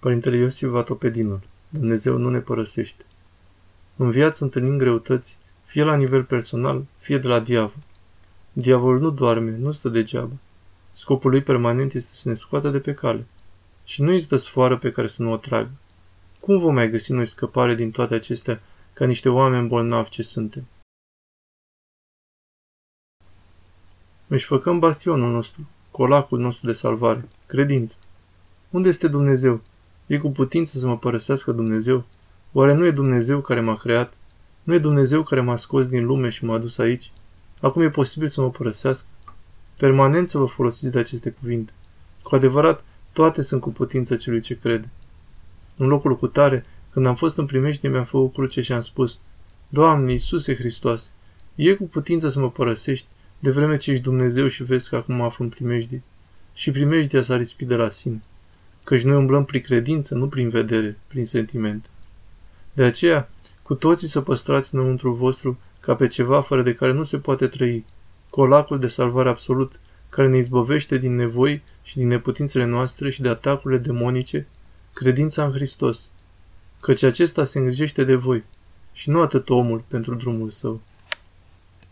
Părintele Iosif Vatopedinul, Dumnezeu nu ne părăsește. În viață întâlnim greutăți, fie la nivel personal, fie de la diavol. Diavolul nu doarme, nu stă degeaba. Scopul lui permanent este să ne scoată de pe cale. Și nu există sfoară pe care să nu o tragă. Cum vom mai găsi noi scăpare din toate acestea ca niște oameni bolnavi ce suntem? Își făcăm bastionul nostru, colacul nostru de salvare, credință. Unde este Dumnezeu? E cu putință să mă părăsească Dumnezeu? Oare nu e Dumnezeu care m-a creat? Nu e Dumnezeu care m-a scos din lume și m-a adus aici? Acum e posibil să mă părăsească? Permanent să vă folosiți de aceste cuvinte. Cu adevărat, toate sunt cu putință celui ce crede. În locul cu tare, când am fost în primejdie, mi-am făcut cruce și am spus, Doamne, Iisuse Hristos, e cu putință să mă părăsești, de vreme ce ești Dumnezeu și vezi că acum mă aflu în primejdie. Și primejdia s-a rispit de la sine căci noi umblăm prin credință, nu prin vedere, prin sentiment. De aceea, cu toții să păstrați înăuntru vostru ca pe ceva fără de care nu se poate trăi, colacul de salvare absolut, care ne izbăvește din nevoi și din neputințele noastre și de atacurile demonice, credința în Hristos, căci acesta se îngrijește de voi și nu atât omul pentru drumul său.